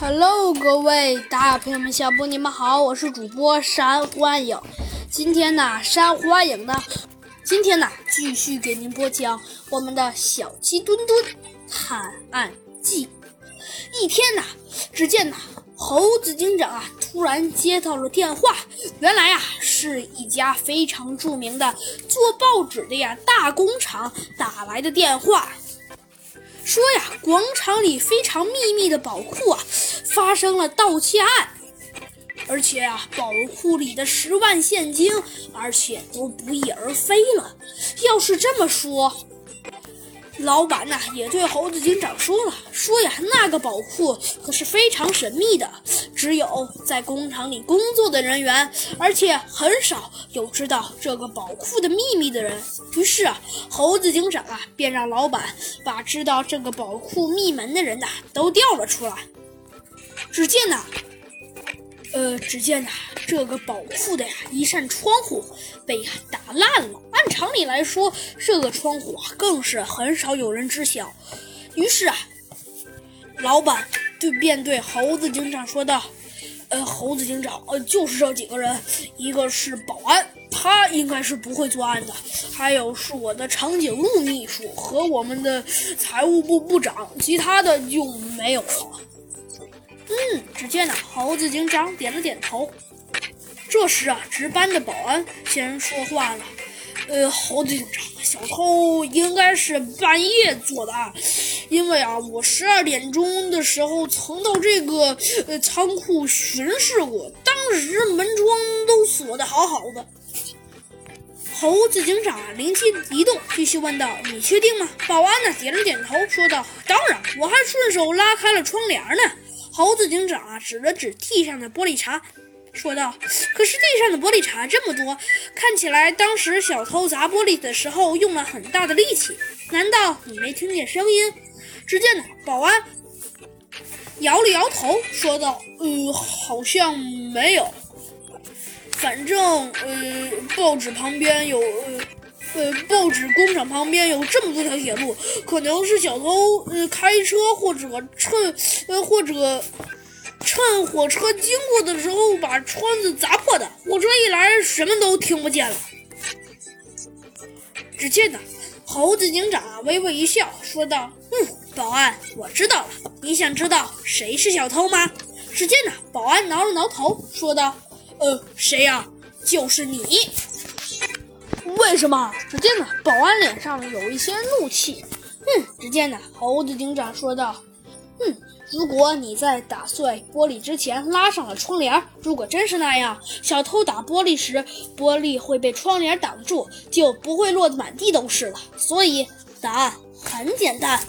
Hello，各位大朋友们、小朋友们，你们好，我是主播山欢影。今天呢，山欢影呢，今天呢，继续给您播讲我们的小鸡墩墩探案记。一天呢，只见呢，猴子警长啊，突然接到了电话，原来啊，是一家非常著名的做报纸的呀大工厂打来的电话。说呀，广场里非常秘密的宝库啊，发生了盗窃案，而且啊，宝库里的十万现金，而且都不翼而飞了。要是这么说，老板呢也对猴子警长说了，说呀，那个宝库可是非常神秘的，只有在工厂里工作的人员，而且很少有知道这个宝库的秘密的人。于是啊，猴子警长啊便让老板把知道这个宝库密门的人呐都调了出来。只见呐。呃，只见呐，这个宝库的呀一扇窗户被打烂了。按常理来说，这个窗户啊更是很少有人知晓。于是啊，老板对便对猴子警长说道：“呃，猴子警长，呃，就是这几个人，一个是保安，他应该是不会作案的；还有是我的长颈鹿秘书和我们的财务部部长，其他的就没有了。”嗯，只见呢，猴子警长点了点头。这时啊，值班的保安先说话了：“呃，猴子警长，小偷应该是半夜做的案，因为啊，我十二点钟的时候曾到这个呃仓库巡视过，当时门窗都锁得好好的。”猴子警长啊，灵机一动，继续问道：“你确定吗？”保安呢，点了点头，说道：“当然，我还顺手拉开了窗帘呢。”猴子警长啊，指了指地上的玻璃碴，说道：“可是地上的玻璃碴这么多，看起来当时小偷砸玻璃的时候用了很大的力气。难道你没听见声音？”只见呢，保安摇了摇头，说道：“呃，好像没有。反正呃，报纸旁边有呃。”呃，报纸工厂旁边有这么多条铁路，可能是小偷呃开车或者趁呃或者趁火车经过的时候把窗子砸破的。火车一来，什么都听不见了。只见呢，猴子警长微微一笑，说道：“嗯，保安，我知道了。你想知道谁是小偷吗？”只见呢，保安挠了挠头，说道：“呃，谁呀？就是你。”为什么？只见呢，保安脸上有一些怒气。嗯，只见呢，猴子警长说道：“嗯，如果你在打碎玻璃之前拉上了窗帘，如果真是那样，小偷打玻璃时，玻璃会被窗帘挡住，就不会落得满地都是了。所以，答案很简单。”